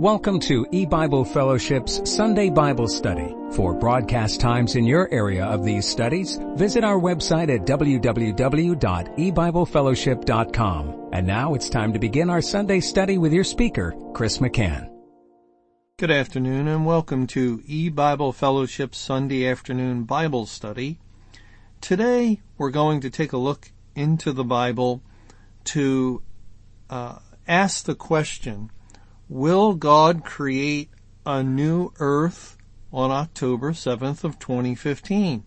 Welcome to E-Bible Fellowship's Sunday Bible Study. For broadcast times in your area of these studies, visit our website at www.ebiblefellowship.com. And now it's time to begin our Sunday study with your speaker, Chris McCann. Good afternoon and welcome to E-Bible Fellowship's Sunday afternoon Bible study. Today we're going to take a look into the Bible to uh, ask the question, Will God create a new earth on October 7th of 2015?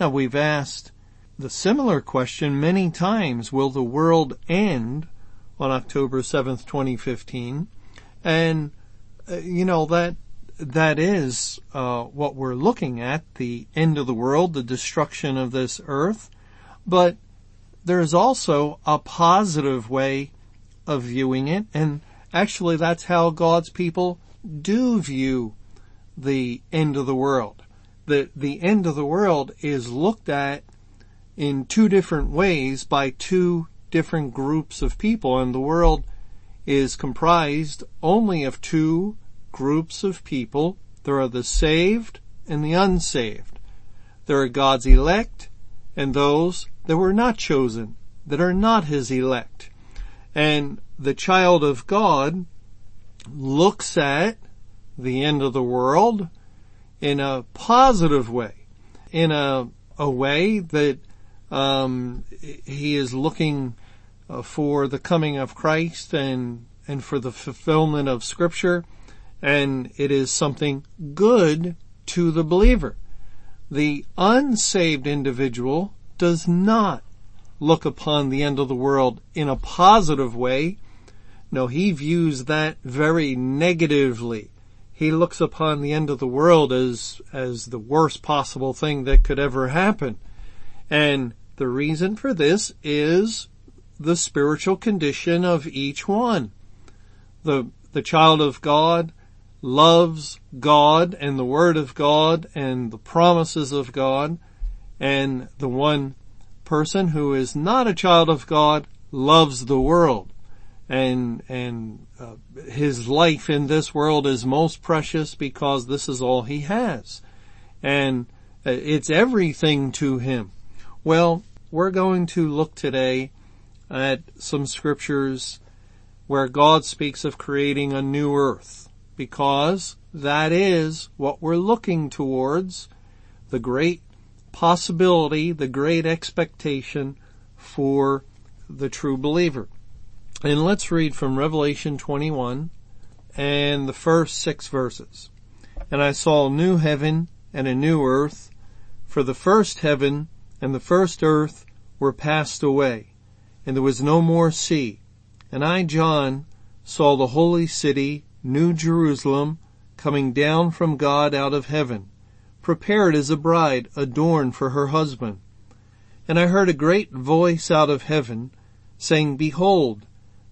Now we've asked the similar question many times, will the world end on October 7th, 2015? And, uh, you know, that, that is, uh, what we're looking at, the end of the world, the destruction of this earth. But there's also a positive way of viewing it and Actually, that's how God's people do view the end of the world. The, the end of the world is looked at in two different ways by two different groups of people and the world is comprised only of two groups of people. There are the saved and the unsaved. There are God's elect and those that were not chosen, that are not His elect. And the child of God looks at the end of the world in a positive way, in a, a way that um, he is looking uh, for the coming of Christ and and for the fulfillment of Scripture, and it is something good to the believer. The unsaved individual does not look upon the end of the world in a positive way no, he views that very negatively. He looks upon the end of the world as, as the worst possible thing that could ever happen. And the reason for this is the spiritual condition of each one. The, the child of God loves God and the Word of God and the promises of God and the one person who is not a child of God loves the world and and uh, his life in this world is most precious because this is all he has. And uh, it's everything to him. Well we're going to look today at some scriptures where God speaks of creating a new earth because that is what we're looking towards the great possibility the great expectation for the true believer and let's read from Revelation 21 and the first six verses. And I saw a new heaven and a new earth, for the first heaven and the first earth were passed away, and there was no more sea. And I, John, saw the holy city, New Jerusalem, coming down from God out of heaven, prepared as a bride adorned for her husband. And I heard a great voice out of heaven, saying, Behold,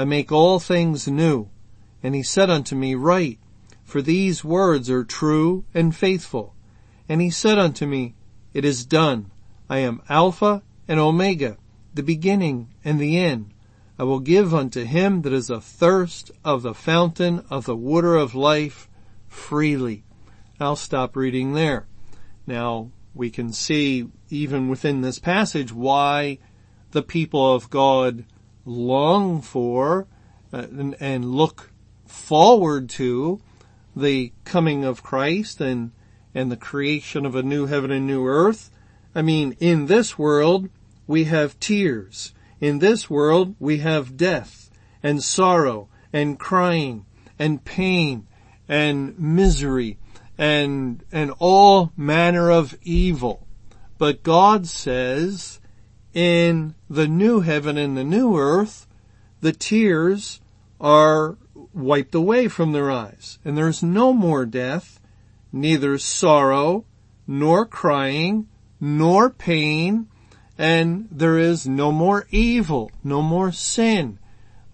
I make all things new. And he said unto me, Write, for these words are true and faithful. And he said unto me, It is done. I am Alpha and Omega, the beginning and the end. I will give unto him that is athirst of the fountain of the water of life freely. I'll stop reading there. Now, we can see even within this passage why the people of God long for uh, and, and look forward to the coming of Christ and and the creation of a new heaven and new earth. I mean, in this world we have tears. In this world we have death and sorrow and crying and pain and misery and, and all manner of evil. But God says in the new heaven and the new earth, the tears are wiped away from their eyes. And there's no more death, neither sorrow, nor crying, nor pain, and there is no more evil, no more sin,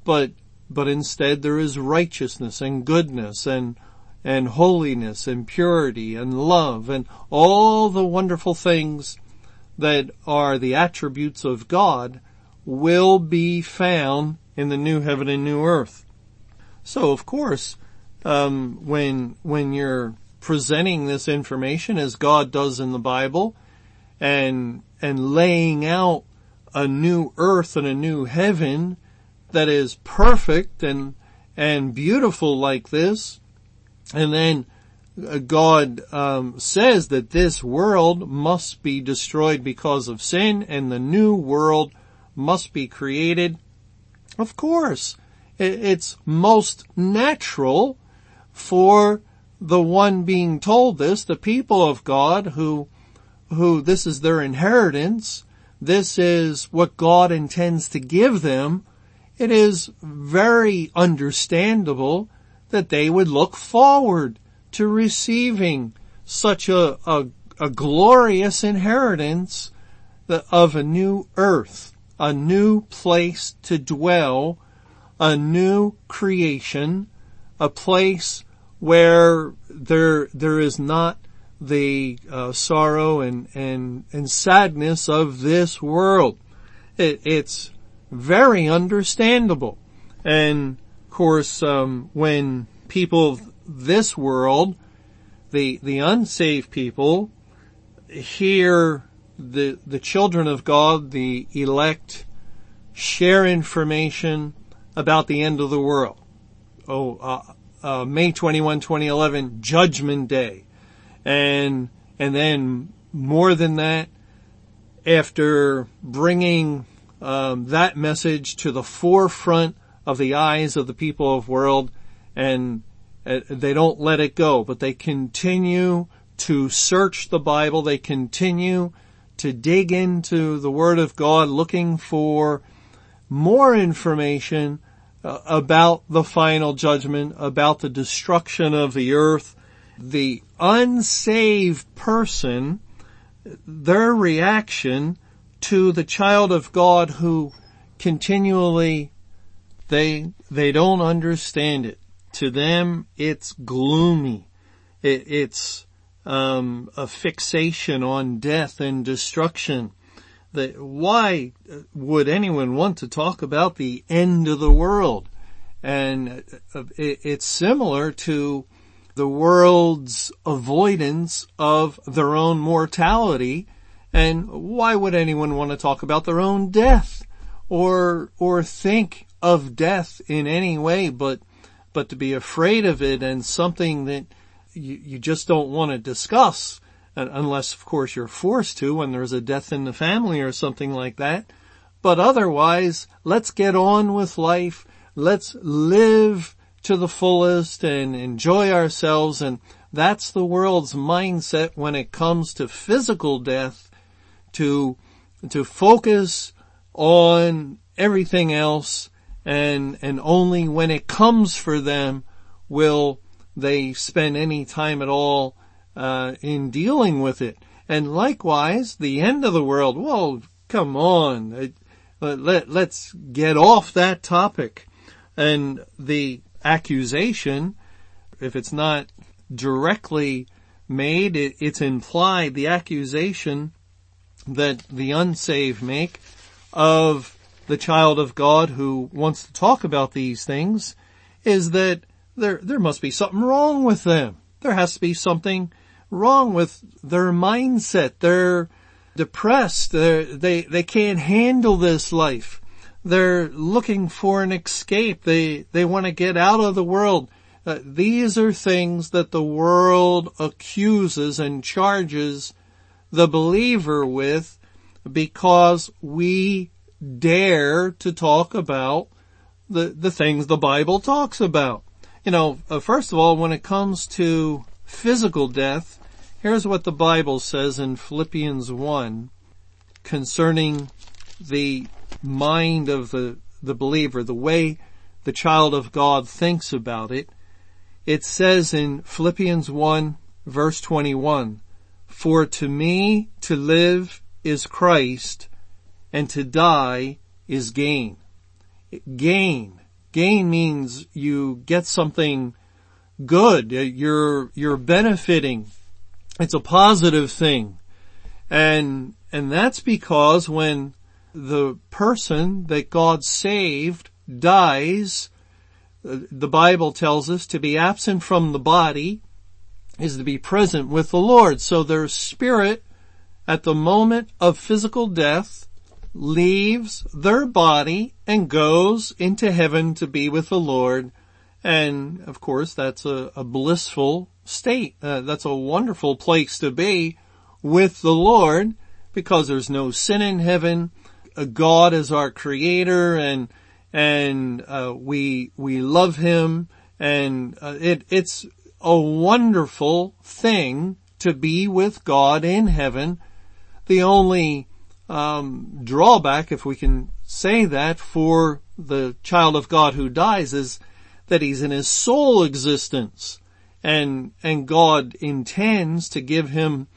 but, but instead there is righteousness and goodness and, and holiness and purity and love and all the wonderful things that are the attributes of God will be found in the new heaven and new earth. So of course, um, when when you're presenting this information as God does in the Bible, and and laying out a new earth and a new heaven that is perfect and and beautiful like this, and then God um, says that this world must be destroyed because of sin, and the new world must be created. Of course, it's most natural for the one being told this, the people of God who, who this is their inheritance, this is what God intends to give them, it is very understandable that they would look forward to receiving such a, a, a glorious inheritance of a new earth, a new place to dwell, a new creation, a place where there, there is not the uh, sorrow and, and, and sadness of this world. It, it's very understandable. And of course, um, when people this world, the, the unsaved people, hear the, the children of God, the elect, share information about the end of the world. Oh, uh, uh, May 21, 2011, Judgment Day. And, and then more than that, after bringing um, that message to the forefront of the eyes of the people of world and they don't let it go, but they continue to search the Bible. They continue to dig into the Word of God looking for more information uh, about the final judgment, about the destruction of the earth. The unsaved person, their reaction to the child of God who continually they, they don't understand it. To them, it's gloomy. It, it's, um, a fixation on death and destruction that why would anyone want to talk about the end of the world? And uh, it's similar to the world's avoidance of their own mortality. And why would anyone want to talk about their own death or, or think of death in any way but, but to be afraid of it and something that you, you just don't want to discuss uh, unless of course you're forced to when there's a death in the family or something like that. But otherwise, let's get on with life. Let's live to the fullest and enjoy ourselves. And that's the world's mindset when it comes to physical death to, to focus on everything else and, and only when it comes for them will they spend any time at all uh, in dealing with it. And likewise, the end of the world. Well, come on, let, let, let's get off that topic. And the accusation, if it's not directly made, it, it's implied. The accusation that the unsaved make of the child of God who wants to talk about these things is that there, there must be something wrong with them. There has to be something wrong with their mindset. They're depressed. They're, they, they can't handle this life. They're looking for an escape. They, they want to get out of the world. Uh, these are things that the world accuses and charges the believer with because we dare to talk about the, the things the Bible talks about. You know, uh, first of all, when it comes to physical death, here's what the Bible says in Philippians 1 concerning the mind of the, the believer, the way the child of God thinks about it. It says in Philippians 1 verse 21, For to me to live is Christ and to die is gain. Gain. Gain means you get something good. You're, you're benefiting. It's a positive thing. And, and that's because when the person that God saved dies, uh, the Bible tells us to be absent from the body is to be present with the Lord. So their spirit at the moment of physical death leaves their body and goes into heaven to be with the Lord. And of course that's a, a blissful state. Uh, that's a wonderful place to be with the Lord because there's no sin in heaven. Uh, God is our creator and, and, uh, we, we love him and uh, it, it's a wonderful thing to be with God in heaven. The only um, drawback, if we can say that, for the child of God who dies is that he's in his soul existence, and and God intends to give him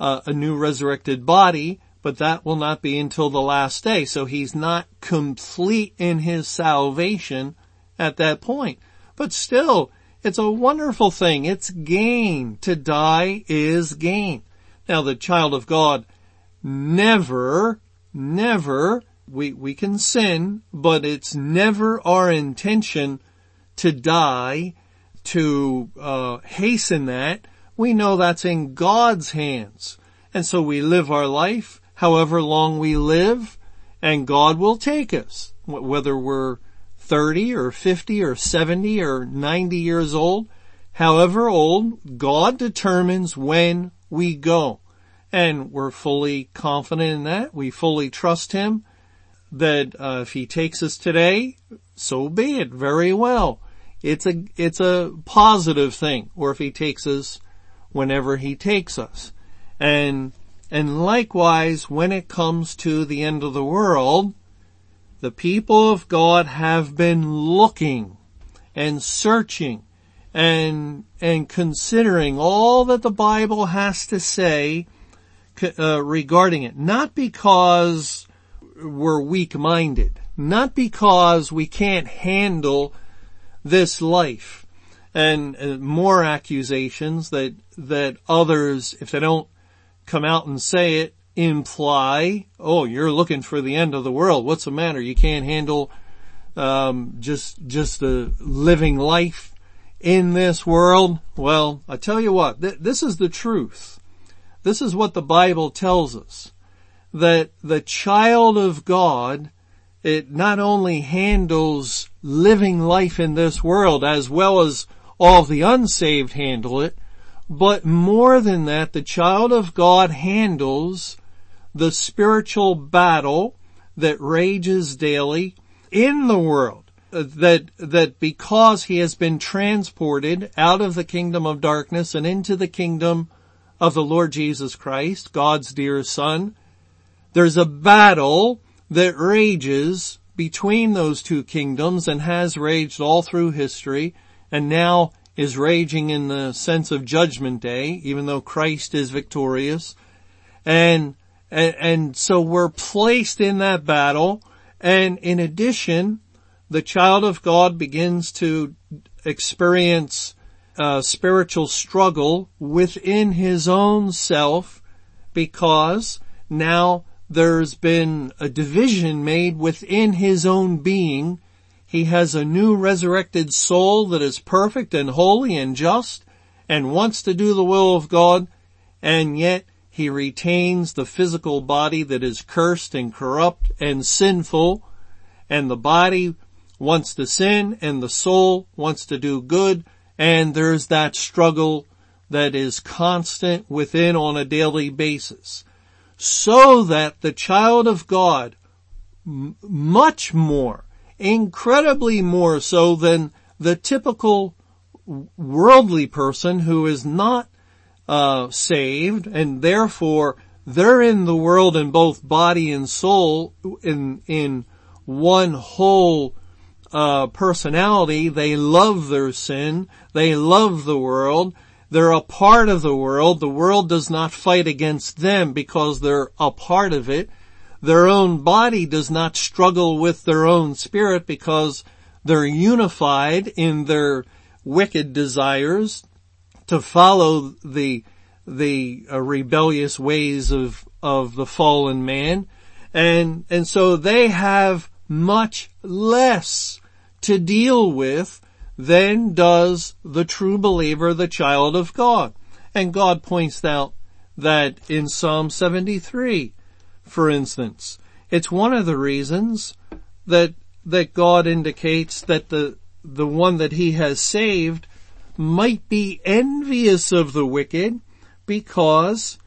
uh, a new resurrected body, but that will not be until the last day. So he's not complete in his salvation at that point. But still, it's a wonderful thing. It's gain. To die is gain. Now the child of God never, never, we, we can sin, but it's never our intention to die, to, uh, hasten that. We know that's in God's hands. And so we live our life however long we live and God will take us, whether we're 30 or 50 or 70 or 90 years old, however old, God determines when we go. And we're fully confident in that. We fully trust Him that uh, if He takes us today, so be it. Very well. It's a, it's a positive thing. Or if He takes us whenever He takes us. And, and likewise, when it comes to the end of the world, the people of God have been looking and searching and, and considering all that the Bible has to say uh, regarding it. Not because we're weak-minded, not because we can't handle this life and uh, more accusations that, that others, if they don't come out and say it, imply, oh, you're looking for the end of the world. What's the matter? You can't handle, um, just, just a living life in this world? Well, I tell you what, th- this is the truth. This is what the Bible tells us. That the child of God, it not only handles living life in this world as well as all the unsaved handle it, but more than that, the child of God handles the spiritual battle that rages daily in the world. That, that because he has been transported out of the kingdom of darkness and into the kingdom of the Lord Jesus Christ, God's dear son, there's a battle that rages between those two kingdoms and has raged all through history and now is raging in the sense of judgment day, even though Christ is victorious. And and, and so we're placed in that battle. And in addition, the child of God begins to experience a spiritual struggle within his own self because now there's been a division made within his own being. He has a new resurrected soul that is perfect and holy and just and wants to do the will of God and yet he retains the physical body that is cursed and corrupt and sinful, and the body wants to sin and the soul wants to do good, and there's that struggle that is constant within on a daily basis. So that the child of God, m- much more, incredibly more so than the typical worldly person who is not uh, saved, and therefore they're in the world in both body and soul in in one whole uh, personality. They love their sin. They love the world. They're a part of the world. The world does not fight against them because they're a part of it. Their own body does not struggle with their own spirit because they're unified in their wicked desires to follow the the uh, rebellious ways of of the fallen man and and so they have much less to deal with than does the true believer the child of God. And God points out that in Psalm 73 for instance it's one of the reasons that that God indicates that the the one that he has saved might be envious of the wicked because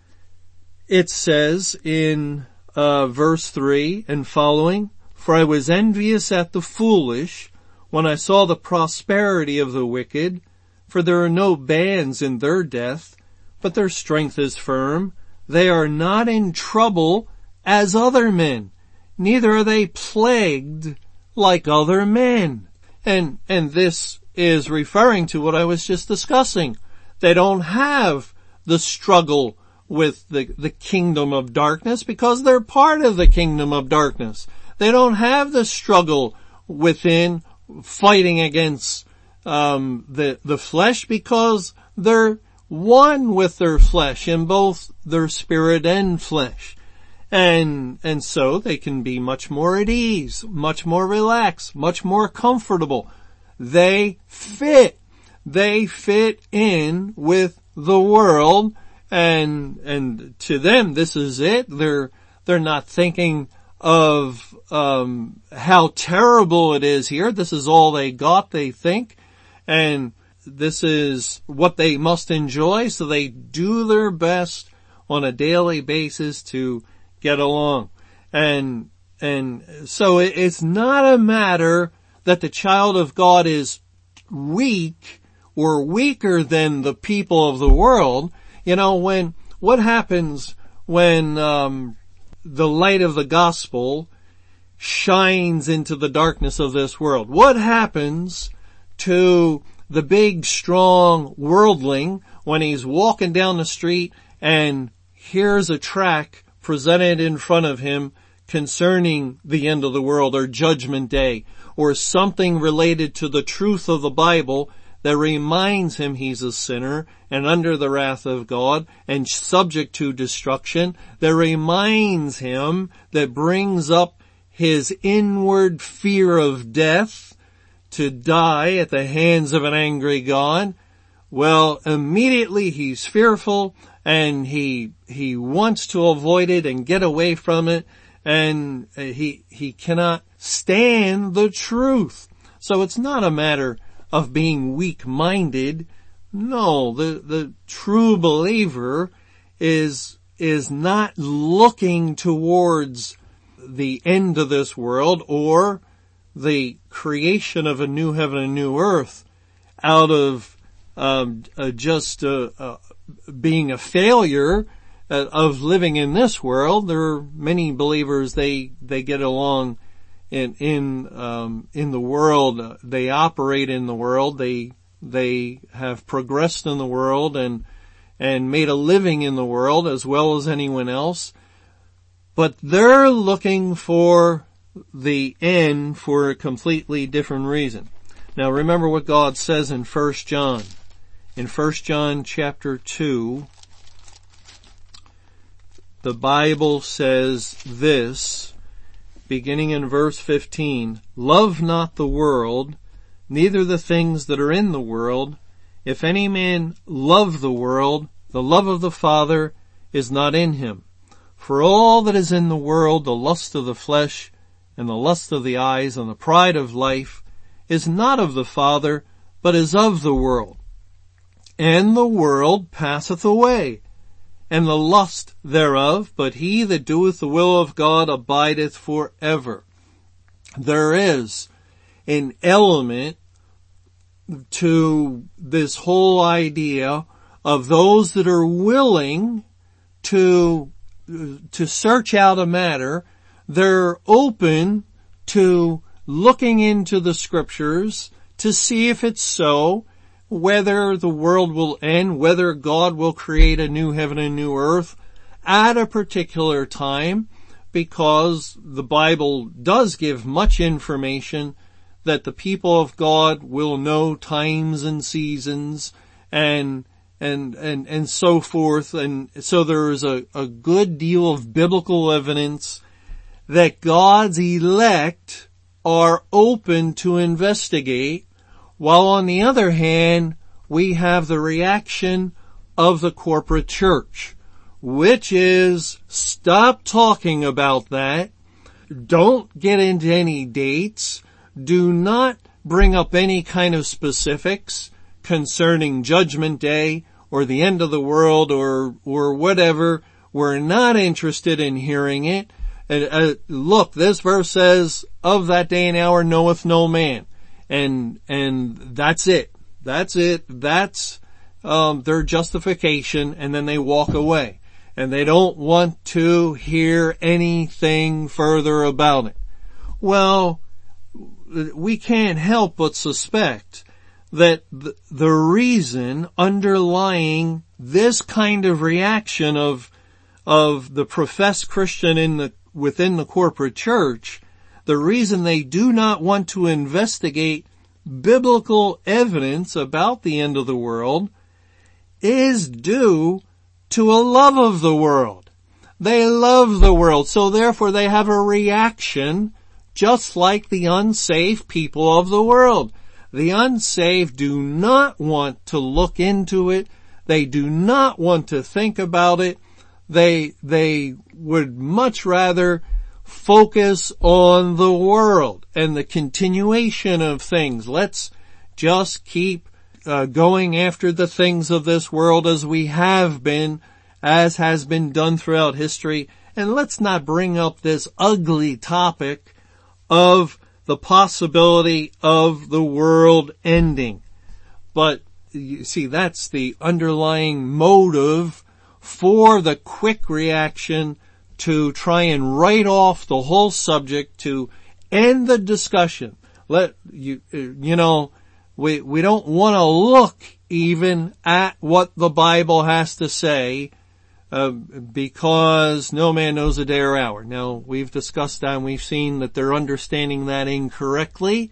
it says in uh, verse 3 and following, For I was envious at the foolish when I saw the prosperity of the wicked, for there are no bands in their death, but their strength is firm. They are not in trouble as other men, neither are they plagued like other men. And, and this is referring to what I was just discussing. They don't have the struggle with the, the kingdom of darkness because they're part of the kingdom of darkness. They don't have the struggle within fighting against um, the the flesh because they're one with their flesh in both their spirit and flesh. And, and so they can be much more at ease, much more relaxed, much more comfortable. They fit. They fit in with the world and, and to them this is it. They're, they're not thinking of, um, how terrible it is here. This is all they got, they think. And this is what they must enjoy. So they do their best on a daily basis to get along. And, and so it's not a matter that the child of God is weak or weaker than the people of the world. You know, when, what happens when, um, the light of the gospel shines into the darkness of this world? What happens to the big, strong worldling when he's walking down the street and hears a track presented in front of him concerning the end of the world or judgment day or something related to the truth of the Bible that reminds him he's a sinner and under the wrath of God and subject to destruction, that reminds him, that brings up his inward fear of death to die at the hands of an angry God. Well, immediately he's fearful and he, he wants to avoid it and get away from it and he, he cannot stand the truth. So it's not a matter of being weak-minded. No, the, the true believer is, is not looking towards the end of this world or the creation of a new heaven and new earth out of um, uh, just uh, uh, being a failure uh, of living in this world. There are many believers they they get along in in um, in the world. They operate in the world. They they have progressed in the world and and made a living in the world as well as anyone else. But they're looking for the end for a completely different reason. Now remember what God says in 1 John in 1 John chapter 2, the Bible says this, beginning in verse 15, Love not the world, neither the things that are in the world. If any man love the world, the love of the Father is not in him. For all that is in the world, the lust of the flesh, and the lust of the eyes, and the pride of life, is not of the Father, but is of the world and the world passeth away, and the lust thereof, but he that doeth the will of God abideth for ever. There is an element to this whole idea of those that are willing to, to search out a matter. They're open to looking into the scriptures to see if it's so, whether the world will end, whether God will create a new heaven and new earth at a particular time, because the Bible does give much information that the people of God will know times and seasons and and and and so forth. And so there is a, a good deal of biblical evidence that God's elect are open to investigate while on the other hand we have the reaction of the corporate church which is stop talking about that don't get into any dates do not bring up any kind of specifics concerning judgment day or the end of the world or, or whatever. We're not interested in hearing it. And, uh, look, this verse says, of that day and hour knoweth no man. And, and that's it. That's it. That's, um, their justification and then they walk away. And they don't want to hear anything further about it. Well, we can't help but suspect that the reason underlying this kind of reaction of, of the professed Christian in the, within the corporate church, the reason they do not want to investigate biblical evidence about the end of the world is due to a love of the world. They love the world, so therefore they have a reaction just like the unsaved people of the world. The unsaved do not want to look into it. They do not want to think about it. They, they would much rather focus on the world and the continuation of things. Let's just keep uh, going after the things of this world as we have been, as has been done throughout history. And let's not bring up this ugly topic of the possibility of the world ending. But you see, that's the underlying motive for the quick reaction to try and write off the whole subject to end the discussion. Let you, you know, we, we don't want to look even at what the Bible has to say uh, because no man knows a day or hour. Now, we've discussed that and we've seen that they're understanding that incorrectly.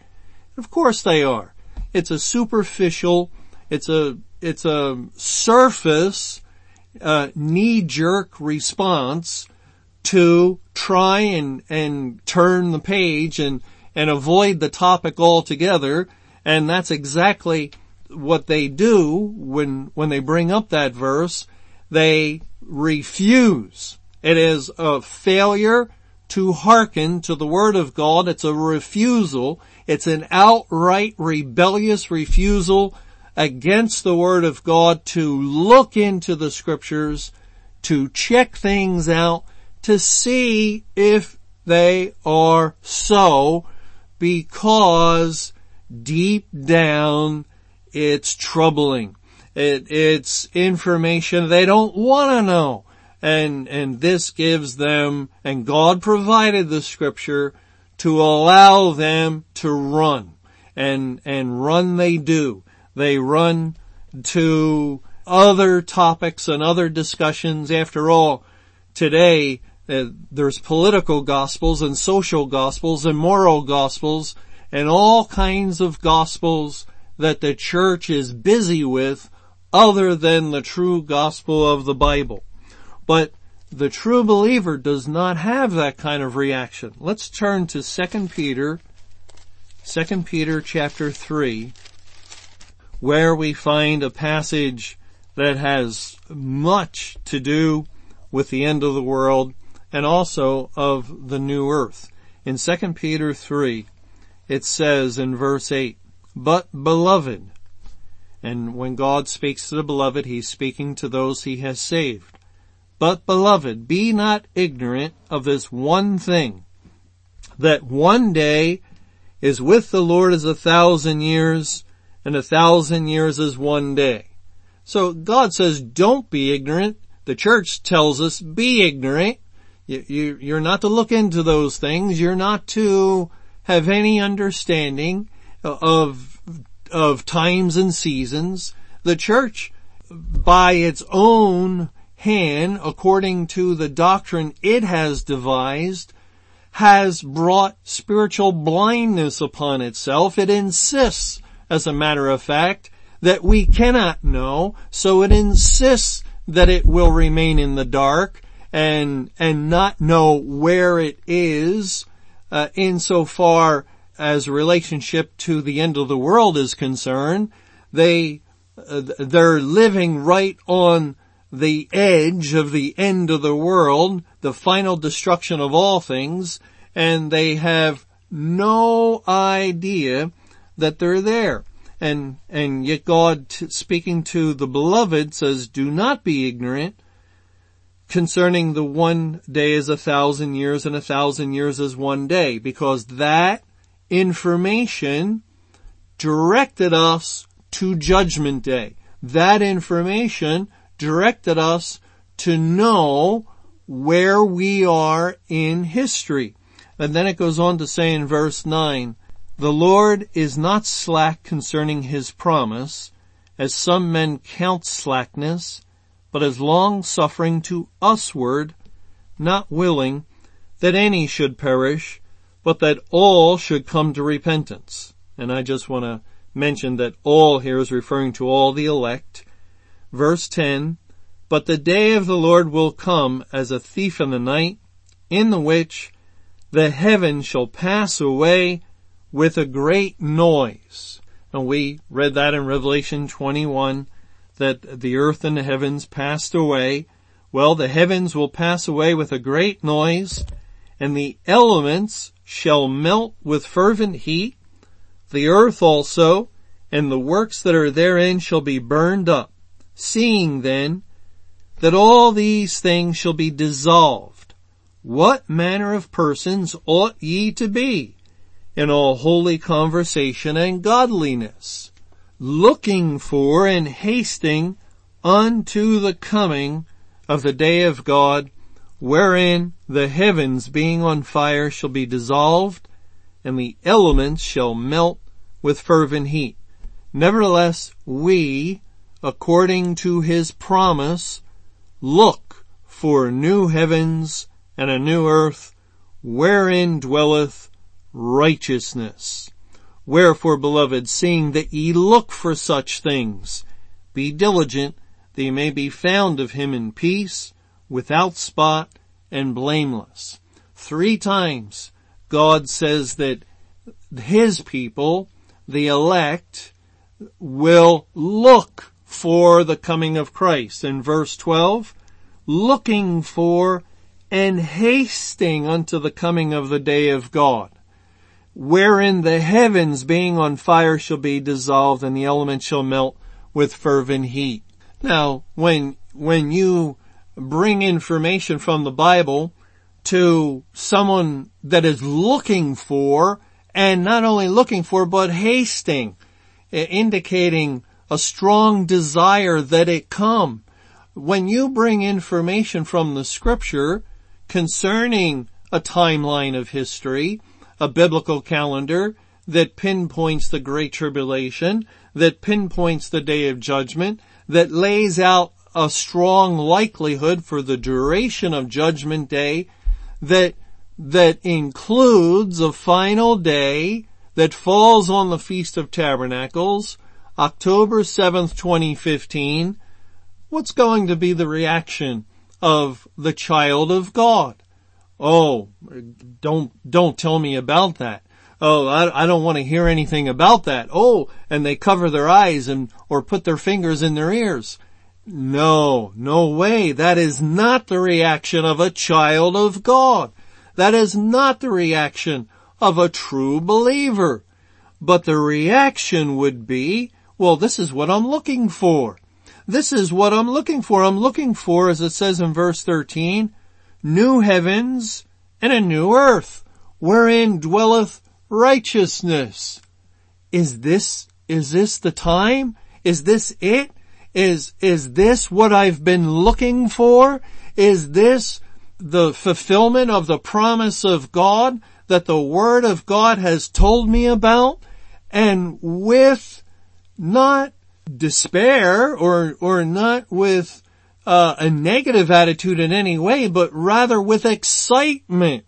Of course they are. It's a superficial, it's a, it's a surface, uh, knee-jerk response to try and, and turn the page and, and avoid the topic altogether. And that's exactly what they do when, when they bring up that verse. They refuse. It is a failure to hearken to the word of God. It's a refusal. It's an outright rebellious refusal against the word of God to look into the scriptures, to check things out, to see if they are so because deep down it's troubling. It, it's information they don't want to know. And, and this gives them, and God provided the scripture to allow them to run. And, and run they do. They run to other topics and other discussions. After all, today, uh, there's political gospels and social gospels and moral gospels and all kinds of gospels that the church is busy with other than the true gospel of the Bible. But the true believer does not have that kind of reaction. Let's turn to 2 Peter, 2 Peter chapter 3, where we find a passage that has much to do with the end of the world and also of the new earth. In 2 Peter 3, it says in verse 8, But beloved, and when God speaks to the beloved, he's speaking to those he has saved. But beloved, be not ignorant of this one thing, that one day is with the Lord as a thousand years, and a thousand years is one day. So God says, don't be ignorant. The church tells us, be ignorant. You, you, you're not to look into those things. You're not to have any understanding uh, of, of times and seasons. The church, by its own hand, according to the doctrine it has devised, has brought spiritual blindness upon itself. It insists, as a matter of fact, that we cannot know, so it insists that it will remain in the dark and, and not know where it is, uh, insofar as relationship to the end of the world is concerned. They, uh, they're living right on the edge of the end of the world, the final destruction of all things, and they have no idea that they're there. And, and yet God t- speaking to the beloved says, do not be ignorant concerning the one day as a thousand years and a thousand years as one day, because that information directed us to judgment day. That information directed us to know where we are in history. And then it goes on to say in verse 9, the Lord is not slack concerning his promise, as some men count slackness, but is long suffering to usward, not willing that any should perish, but that all should come to repentance. And I just want to mention that all here is referring to all the elect. Verse 10, but the day of the Lord will come as a thief in the night, in the which the heavens shall pass away with a great noise. And we read that in Revelation 21 that the earth and the heavens passed away. Well, the heavens will pass away with a great noise and the elements shall melt with fervent heat. The earth also and the works that are therein shall be burned up. Seeing then that all these things shall be dissolved. What manner of persons ought ye to be in all holy conversation and godliness, looking for and hasting unto the coming of the day of God, wherein the heavens being on fire shall be dissolved and the elements shall melt with fervent heat. Nevertheless, we, according to his promise, Look for new heavens and a new earth wherein dwelleth righteousness. Wherefore, beloved, seeing that ye look for such things, be diligent that ye may be found of him in peace, without spot, and blameless. Three times God says that his people, the elect, will look for the coming of Christ. In verse 12, looking for and hasting unto the coming of the day of God, wherein the heavens being on fire shall be dissolved and the elements shall melt with fervent heat. Now, when, when you bring information from the Bible to someone that is looking for and not only looking for, but hasting, eh, indicating a strong desire that it come. When you bring information from the scripture concerning a timeline of history, a biblical calendar that pinpoints the great tribulation, that pinpoints the day of judgment, that lays out a strong likelihood for the duration of judgment day, that, that includes a final day that falls on the Feast of Tabernacles, October 7th, 2015, what's going to be the reaction of the child of God? Oh, don't, don't tell me about that. Oh, I, I don't want to hear anything about that. Oh, and they cover their eyes and, or put their fingers in their ears. No, no way. That is not the reaction of a child of God. That is not the reaction of a true believer. But the reaction would be, well, this is what I'm looking for. This is what I'm looking for. I'm looking for, as it says in verse 13, new heavens and a new earth wherein dwelleth righteousness. Is this, is this the time? Is this it? Is, is this what I've been looking for? Is this the fulfillment of the promise of God that the Word of God has told me about and with not despair or, or not with uh, a negative attitude in any way, but rather with excitement,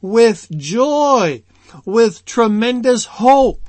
with joy, with tremendous hope.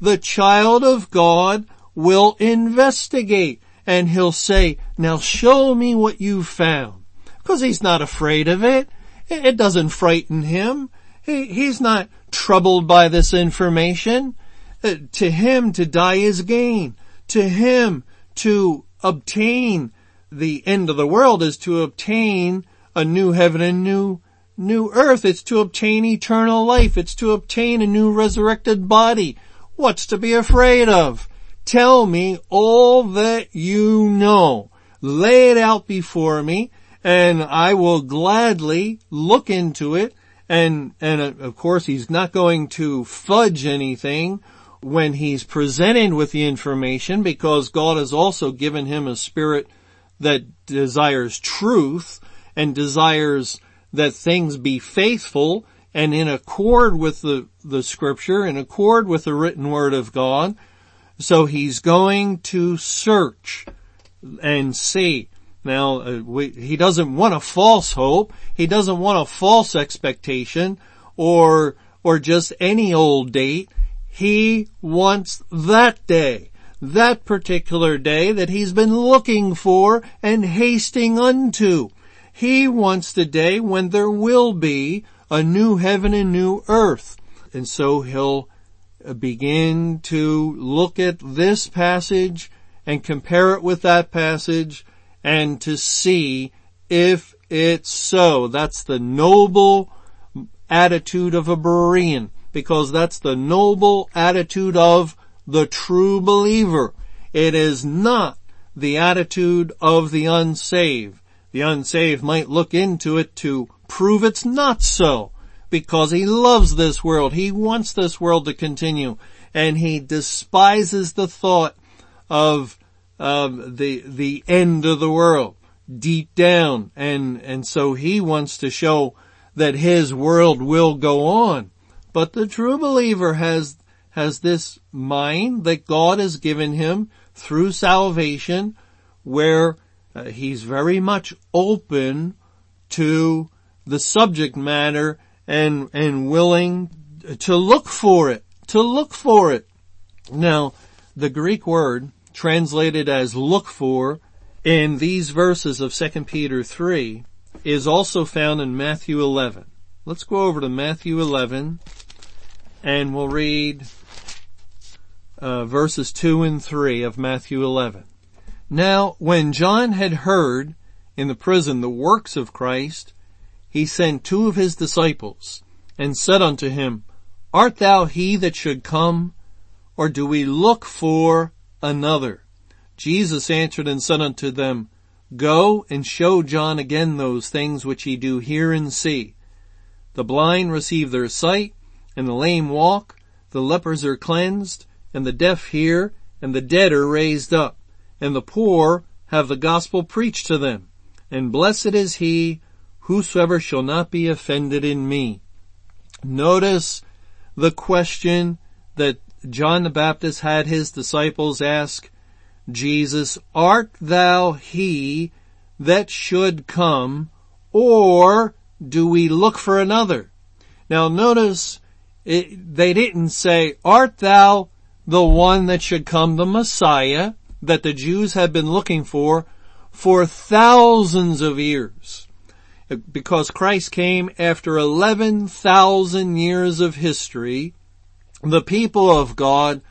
The child of God will investigate and he'll say, now show me what you found. Because he's not afraid of it. It doesn't frighten him. He, he's not troubled by this information. Uh, to him to die is gain. To him to obtain the end of the world is to obtain a new heaven and new, new earth. It's to obtain eternal life. It's to obtain a new resurrected body. What's to be afraid of? Tell me all that you know. Lay it out before me and I will gladly look into it and, and uh, of course he's not going to fudge anything when he's presented with the information because God has also given him a spirit that desires truth and desires that things be faithful and in accord with the, the scripture, in accord with the written word of God. So he's going to search and see. Now, uh, we, he doesn't want a false hope. He doesn't want a false expectation or, or just any old date. He wants that day that particular day that he's been looking for and hasting unto. He wants the day when there will be a new heaven and new earth. And so he'll begin to look at this passage and compare it with that passage and to see if it's so. That's the noble attitude of a Berean because that's the noble attitude of the true believer. It is not the attitude of the unsaved. The unsaved might look into it to prove it's not so because he loves this world. He wants this world to continue and he despises the thought of um, the the end of the world deep down and and so he wants to show that his world will go on but the true believer has has this mind that God has given him through salvation where uh, he's very much open to the subject matter and, and willing to look for it, to look for it. Now, the Greek word translated as look for in these verses of 2 Peter 3 is also found in Matthew 11. Let's go over to Matthew 11 and we'll read uh, verses 2 and 3 of Matthew 11. Now, when John had heard in the prison the works of Christ, he sent two of his disciples and said unto him, Art thou he that should come, or do we look for another? Jesus answered and said unto them, Go and show John again those things which ye do hear and see. The blind receive their sight, and the lame walk, the lepers are cleansed, and the deaf hear, and the dead are raised up, and the poor have the gospel preached to them. And blessed is he whosoever shall not be offended in me. Notice the question that John the Baptist had his disciples ask Jesus, art thou he that should come, or do we look for another? Now notice, it, they didn't say, art thou the one that should come, the Messiah that the Jews had been looking for for thousands of years. Because Christ came after 11,000 years of history, the people of God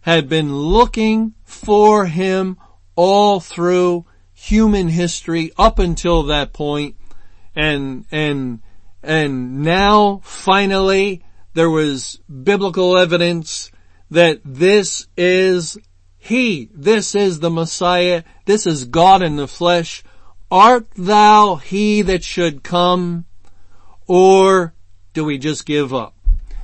had been looking for Him all through human history up until that point and, and, and now finally there was biblical evidence that this is He, this is the Messiah, this is God in the flesh. Art thou He that should come? Or do we just give up?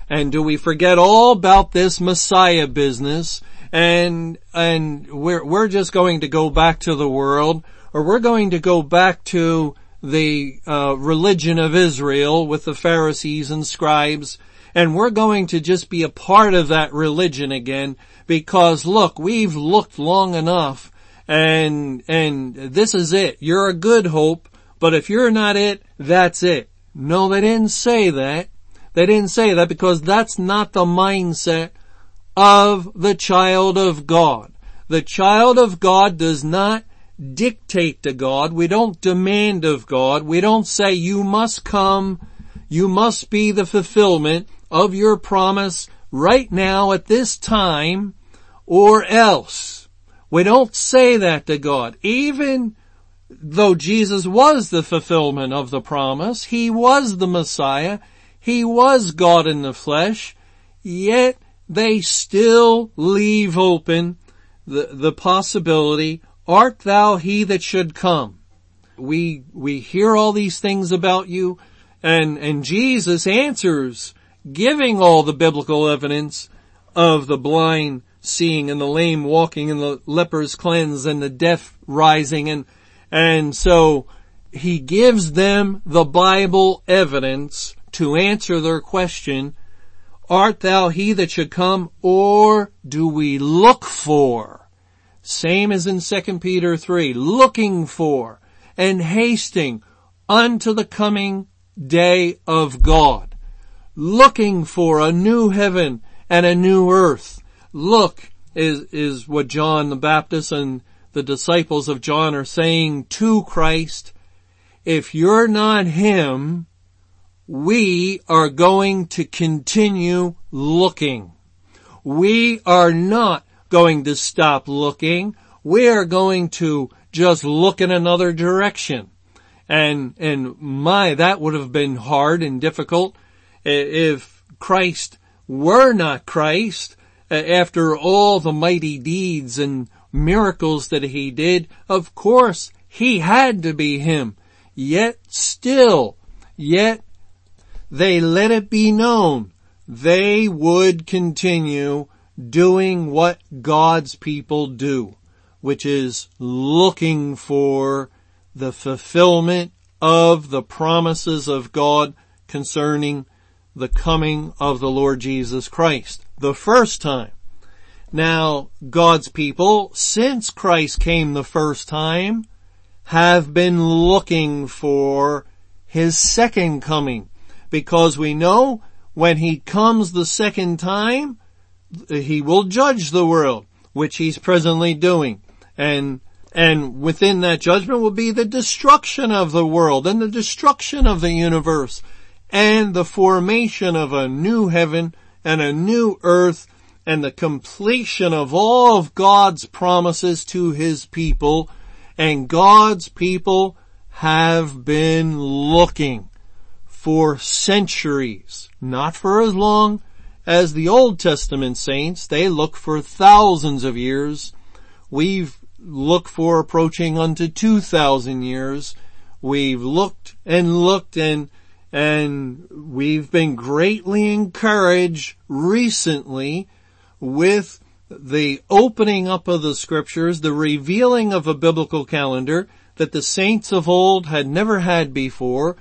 And do we forget all about this Messiah business and, and we're, we're just going to go back to the world or we're going to go back to the uh, religion of Israel with the Pharisees and scribes and we're going to just be a part of that religion again because look, we've looked long enough and, and this is it. You're a good hope, but if you're not it, that's it. No, they didn't say that. They didn't say that because that's not the mindset of the child of God. The child of God does not dictate to God. We don't demand of God. We don't say you must come. You must be the fulfillment of your promise right now at this time or else. We don't say that to God. Even though Jesus was the fulfillment of the promise, He was the Messiah, He was God in the flesh, yet they still leave open the, the possibility, art thou he that should come? We, we hear all these things about you and, and Jesus answers giving all the biblical evidence of the blind seeing and the lame walking and the lepers cleansed and the deaf rising and, and so he gives them the Bible evidence to answer their question, art thou he that should come or do we look for? Same as in 2 Peter 3, looking for and hasting unto the coming day of God. Looking for a new heaven and a new earth. Look is, is what John the Baptist and the disciples of John are saying to Christ. If you're not Him, we are going to continue looking. We are not going to stop looking. We are going to just look in another direction. And, and my, that would have been hard and difficult Uh, if Christ were not Christ uh, after all the mighty deeds and miracles that he did. Of course, he had to be him. Yet still, yet they let it be known they would continue doing what God's people do, which is looking for the fulfillment of the promises of God concerning the coming of the Lord Jesus Christ. The first time. Now, God's people, since Christ came the first time, have been looking for His second coming. Because we know when He comes the second time, he will judge the world, which he's presently doing. And, and within that judgment will be the destruction of the world and the destruction of the universe and the formation of a new heaven and a new earth and the completion of all of God's promises to his people and God's people have been looking for centuries, not for as long as the Old Testament saints, they look for thousands of years. We've looked for approaching unto 2,000 years. We've looked and looked and, and we've been greatly encouraged recently with the opening up of the scriptures, the revealing of a biblical calendar that the saints of old had never had before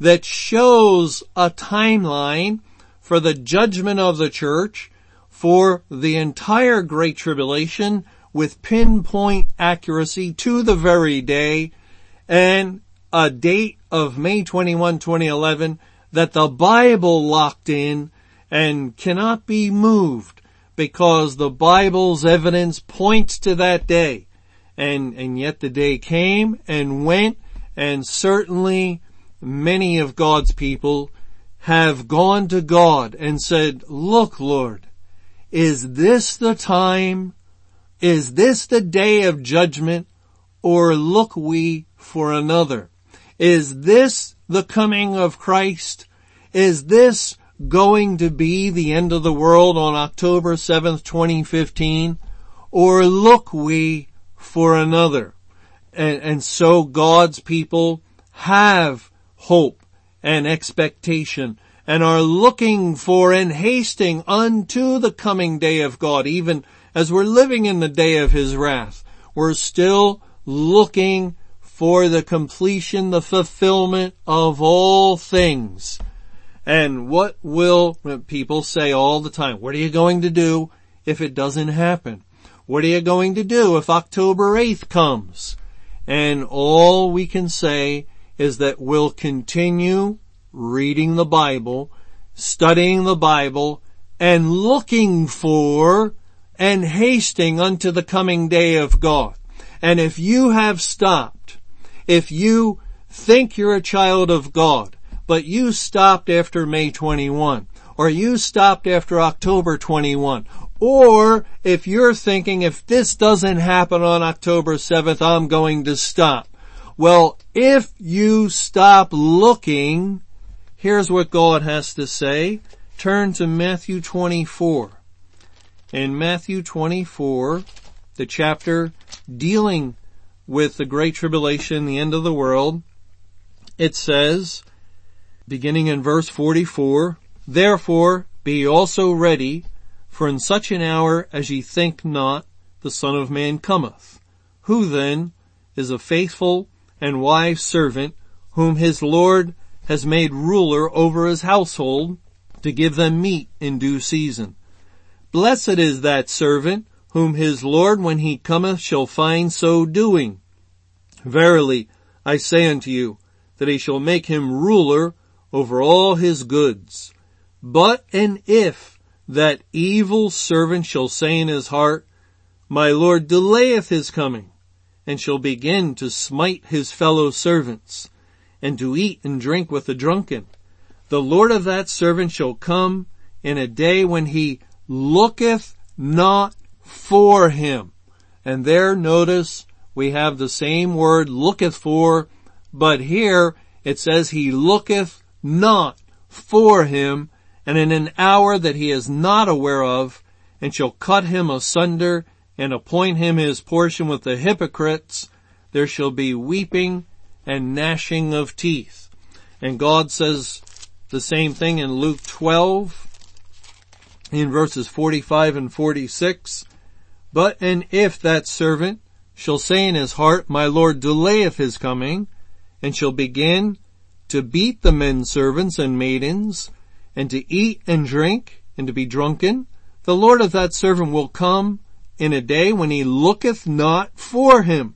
that shows a timeline for the judgment of the church, for the entire Great Tribulation with pinpoint accuracy to the very day. And a date of May 21, 2011 that the Bible locked in and cannot be moved because the Bible's evidence points to that day. And, and yet the day came and went and certainly many of God's people have gone to God and said, look Lord, is this the time? Is this the day of judgment? Or look we for another? Is this the coming of Christ? Is this going to be the end of the world on October 7th, 2015? Or look we for another? And, and so God's people have hope and expectation and are looking for and hasting unto the coming day of God, even as we're living in the day of His wrath. We're still looking for the completion, the fulfillment of all things. And what will people say all the time? What are you going to do if it doesn't happen? What are you going to do if October 8th comes? And all we can say is that we'll continue reading the Bible, studying the Bible, and looking for and hasting unto the coming day of God. And if you have stopped, if you think you're a child of God, but you stopped after May 21, or you stopped after October 21, or if you're thinking if this doesn't happen on October 7th, I'm going to stop. Well, if you stop looking, here's what God has to say. Turn to Matthew 24. In Matthew 24, the chapter dealing with the Great Tribulation, the end of the world, it says, beginning in verse 44, Therefore be also ready, for in such an hour as ye think not, the Son of Man cometh. Who then is a faithful and wise servant whom his Lord has made ruler over his household to give them meat in due season. Blessed is that servant whom his Lord when he cometh shall find so doing. Verily, I say unto you, that he shall make him ruler over all his goods. But and if that evil servant shall say in his heart, my Lord delayeth his coming, and shall begin to smite his fellow servants, and to eat and drink with the drunken, the Lord of that servant shall come in a day when he looketh not for him. And there notice we have the same word looketh for, but here it says he looketh not for him and in an hour that he is not aware of and shall cut him asunder and appoint him his portion with the hypocrites. There shall be weeping and gnashing of teeth. And God says the same thing in Luke 12 in verses 45 and 46. But and if that servant shall say in his heart, my Lord delayeth his coming, and shall begin to beat the men servants and maidens, and to eat and drink, and to be drunken, the Lord of that servant will come in a day when he looketh not for him,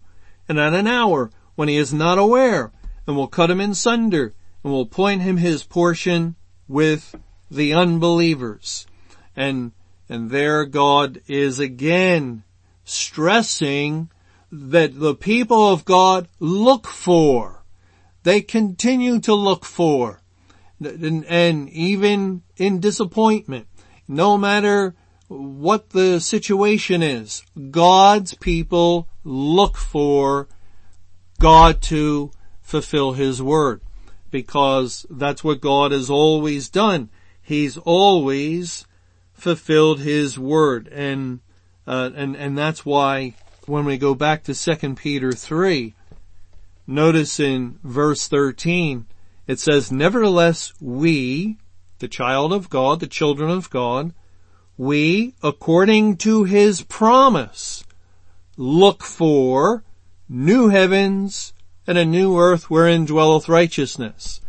and at an hour when he is not aware, and will cut him in sunder, and will point him his portion with the unbelievers. And, and there God is again stressing that the people of God look for. They continue to look for. And, and even in disappointment, no matter what the situation is, God's people look for God to fulfill His word because that's what God has always done. He's always fulfilled His word and, uh, and, and that's why when we go back to 2 Peter 3, notice in verse 13, it says, nevertheless we, the child of God, the children of God, we, according to his promise, look for new heavens and a new earth wherein dwelleth righteousness.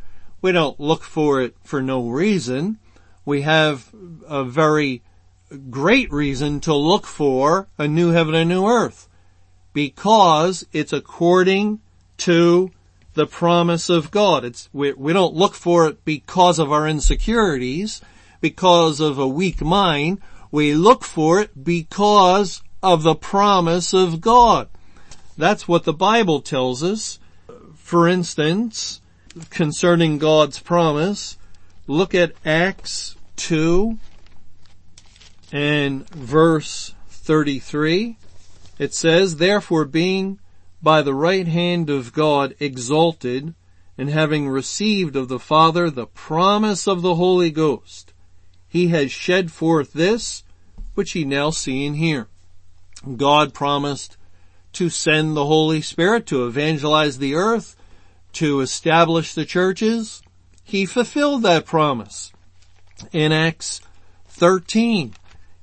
We don't look for it for no reason. We have a very great reason to look for a new heaven and a new earth because it's according to the promise of God. It's, we, we don't look for it because of our insecurities, because of a weak mind. We look for it because of the promise of God. That's what the Bible tells us. For instance, concerning God's promise, look at Acts 2 and verse 33. It says, therefore being by the right hand of God exalted and having received of the Father the promise of the Holy Ghost, he has shed forth this which ye now see and hear. God promised to send the Holy Spirit to evangelize the earth, to establish the churches. He fulfilled that promise. In Acts 13,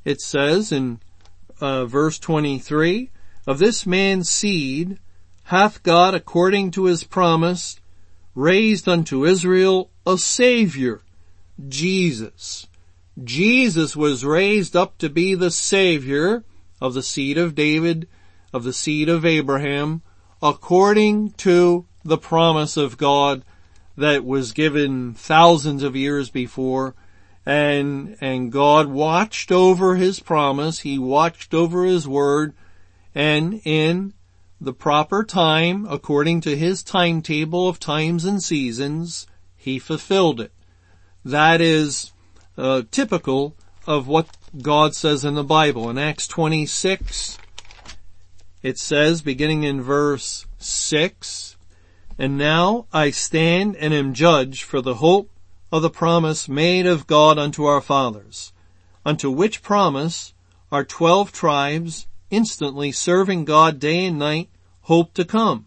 it says in uh, verse 23, of this man's seed hath God according to his promise raised unto Israel a savior, Jesus. Jesus was raised up to be the Savior of the seed of David, of the seed of Abraham, according to the promise of God that was given thousands of years before. And, and God watched over His promise. He watched over His word and in the proper time, according to His timetable of times and seasons, He fulfilled it. That is uh, typical of what God says in the Bible. In Acts 26, it says, beginning in verse 6, And now I stand and am judged for the hope of the promise made of God unto our fathers, unto which promise our twelve tribes instantly serving God day and night hope to come.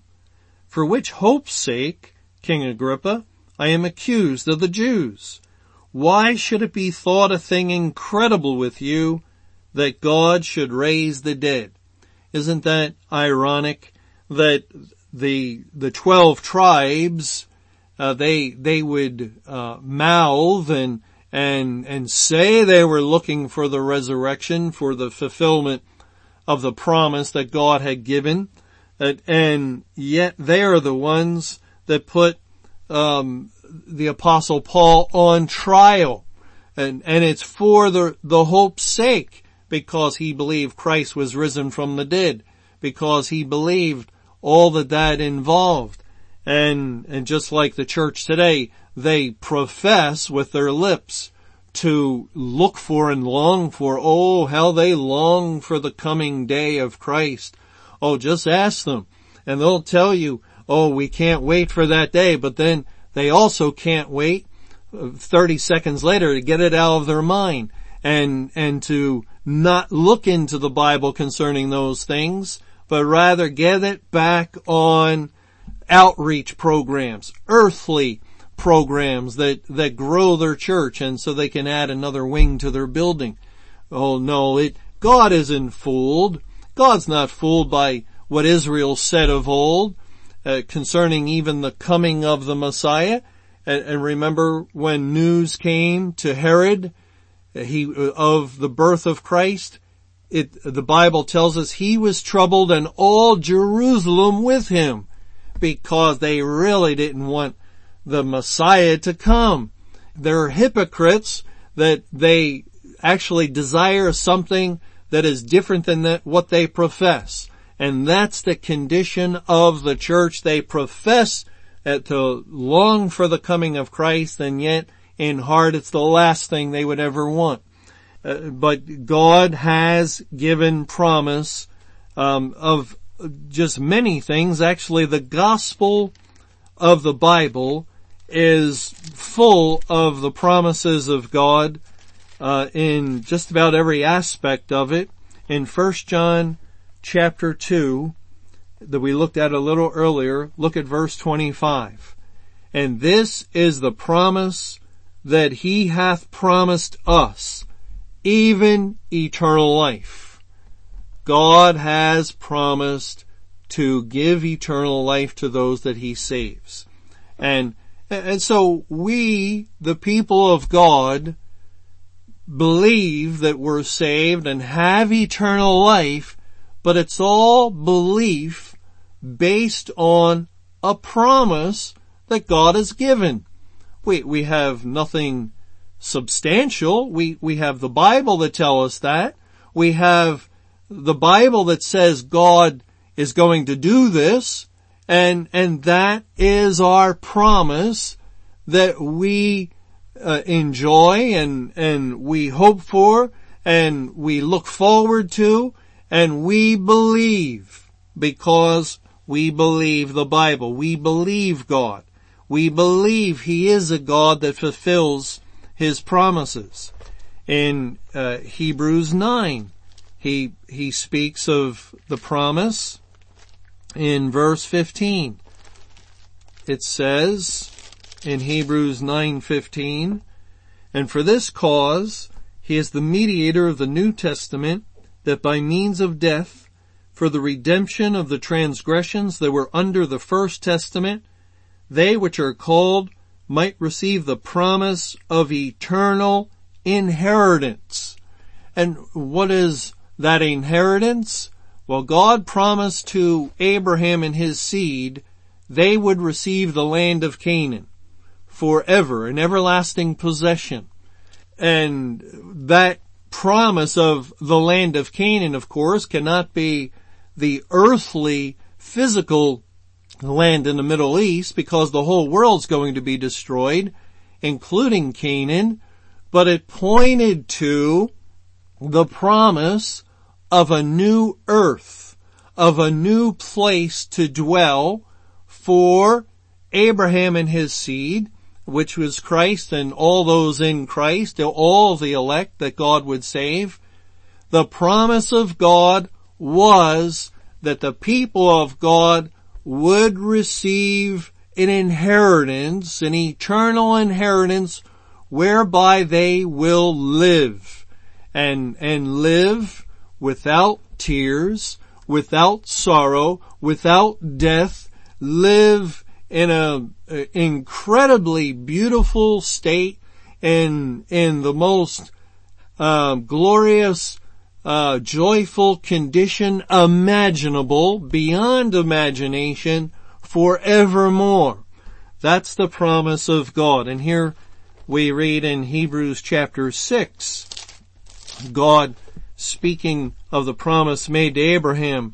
For which hope's sake, King Agrippa, I am accused of the Jews. Why should it be thought a thing incredible with you that God should raise the dead? Isn't that ironic that the, the twelve tribes, uh, they, they would, uh, mouth and, and, and say they were looking for the resurrection, for the fulfillment of the promise that God had given, and yet they are the ones that put um, the apostle Paul on trial. And, and it's for the, the hope's sake because he believed Christ was risen from the dead, because he believed all that that involved. And, and just like the church today, they profess with their lips to look for and long for, oh, how they long for the coming day of Christ. Oh, just ask them and they'll tell you, oh, we can't wait for that day, but then they also can't wait uh, 30 seconds later to get it out of their mind and, and to not look into the Bible concerning those things, but rather get it back on outreach programs, earthly programs that, that grow their church and so they can add another wing to their building. Oh no, it, God isn't fooled. God's not fooled by what Israel said of old uh, concerning even the coming of the Messiah. And, and remember when news came to Herod, uh, he, uh, of the birth of Christ, it, the Bible tells us he was troubled and all Jerusalem with him because they really didn't want the Messiah to come. They're hypocrites that they actually desire something that is different than that, what they profess. And that's the condition of the church. They profess to long for the coming of Christ and yet in heart it's the last thing they would ever want. Uh, but God has given promise um, of just many things. Actually, the gospel of the Bible is full of the promises of God uh, in just about every aspect of it. In 1 John chapter 2 that we looked at a little earlier, look at verse 25. And this is the promise that he hath promised us, even eternal life. God has promised to give eternal life to those that he saves. And, and so we, the people of God, believe that we're saved and have eternal life but it's all belief based on a promise that God has given. We, we have nothing substantial. We, we have the Bible that tell us that. We have the Bible that says God is going to do this and, and that is our promise that we uh, enjoy and, and we hope for and we look forward to and we believe because we believe the Bible. We believe God. We believe He is a God that fulfills His promises. In uh, Hebrews 9, he, he speaks of the promise in verse 15. It says in Hebrews 9:15, and for this cause he is the mediator of the New Testament that by means of death, for the redemption of the transgressions that were under the first testament, they which are called might receive the promise of eternal inheritance. And what is that inheritance? Well, God promised to Abraham and his seed they would receive the land of Canaan forever, an everlasting possession. And that promise of the land of Canaan, of course, cannot be the earthly, physical land in the Middle East because the whole world's going to be destroyed, including Canaan, but it pointed to the promise of a new earth, of a new place to dwell for Abraham and his seed, which was Christ and all those in Christ, all the elect that God would save. The promise of God was that the people of God would receive an inheritance, an eternal inheritance whereby they will live and, and live without tears, without sorrow, without death, live in a, incredibly beautiful state in, in the most uh, glorious, uh, joyful condition imaginable, beyond imagination, forevermore. That's the promise of God. And here we read in Hebrews chapter 6, God speaking of the promise made to Abraham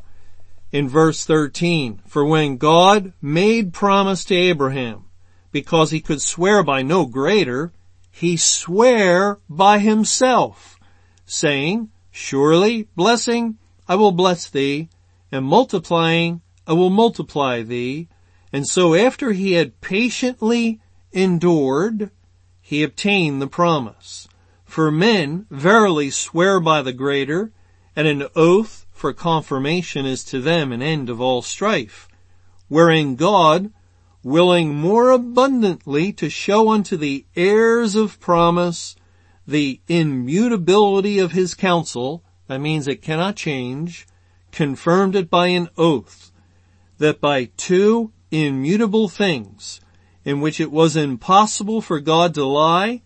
in verse 13. For when God made promise to Abraham, because he could swear by no greater, he sware by himself, saying, Surely blessing I will bless thee, and multiplying I will multiply thee. And so after he had patiently endured, he obtained the promise. For men verily swear by the greater, and an oath for confirmation is to them an end of all strife, wherein God, willing more abundantly to show unto the heirs of promise the immutability of his counsel, that means it cannot change, confirmed it by an oath, that by two immutable things, in which it was impossible for God to lie,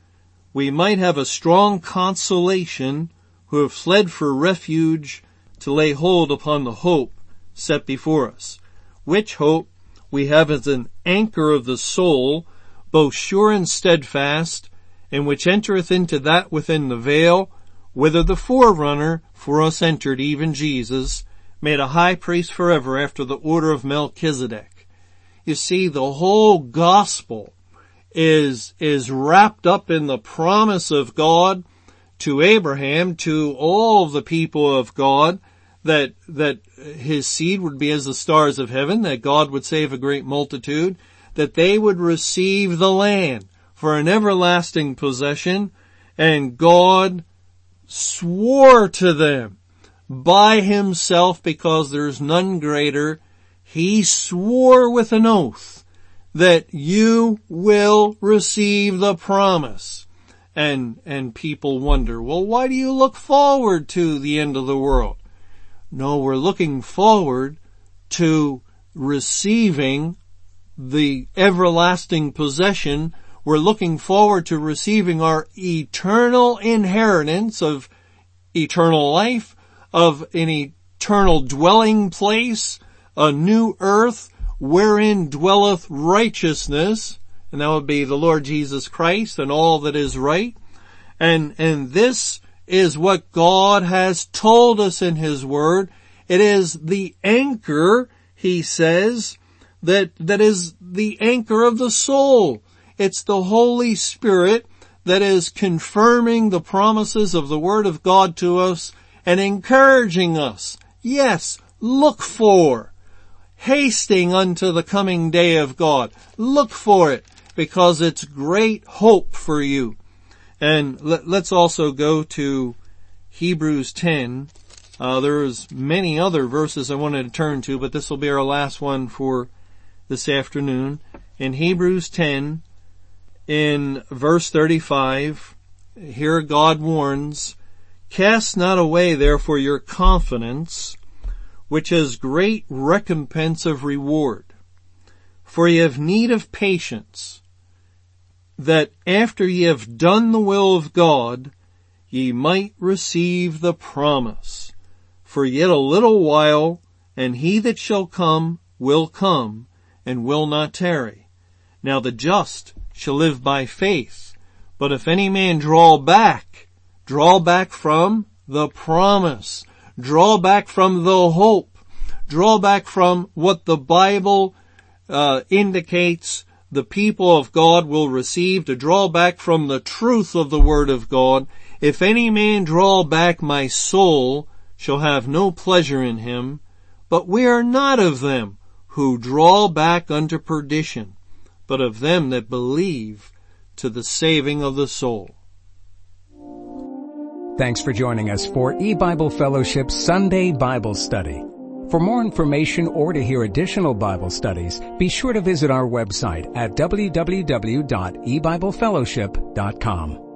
we might have a strong consolation who have fled for refuge to lay hold upon the hope set before us, which hope we have as an anchor of the soul, both sure and steadfast, and which entereth into that within the veil, whither the forerunner for us entered, even Jesus, made a high priest forever after the order of Melchizedek. You see, the whole gospel is, is wrapped up in the promise of God to Abraham, to all the people of God, that, that his seed would be as the stars of heaven, that God would save a great multitude, that they would receive the land for an everlasting possession, and God swore to them by himself because there's none greater. He swore with an oath that you will receive the promise. And, and people wonder, well, why do you look forward to the end of the world? No, we're looking forward to receiving the everlasting possession. We're looking forward to receiving our eternal inheritance of eternal life, of an eternal dwelling place, a new earth wherein dwelleth righteousness, and that would be the Lord Jesus Christ and all that is right. And, and this is what God has told us in His Word. It is the anchor, He says, that, that is the anchor of the soul. It's the Holy Spirit that is confirming the promises of the Word of God to us and encouraging us. Yes, look for, hasting unto the coming day of God. Look for it because it's great hope for you. And let, us also go to Hebrews 10. Uh, there's many other verses I wanted to turn to, but this will be our last one for this afternoon. In Hebrews 10, in verse 35, here God warns, Cast not away therefore your confidence, which has great recompense of reward. For ye have need of patience, that after ye have done the will of God, ye might receive the promise. For yet a little while, and he that shall come will come, and will not tarry. Now the just shall live by faith. But if any man draw back, draw back from the promise, draw back from the hope, draw back from what the Bible uh, indicates the people of God will receive to draw back from the truth of the word of God. If any man draw back my soul shall have no pleasure in him, but we are not of them who draw back unto perdition, but of them that believe to the saving of the soul. Thanks for joining us for E-Bible Fellowship Sunday Bible Study. For more information or to hear additional Bible studies, be sure to visit our website at www.ebiblefellowship.com.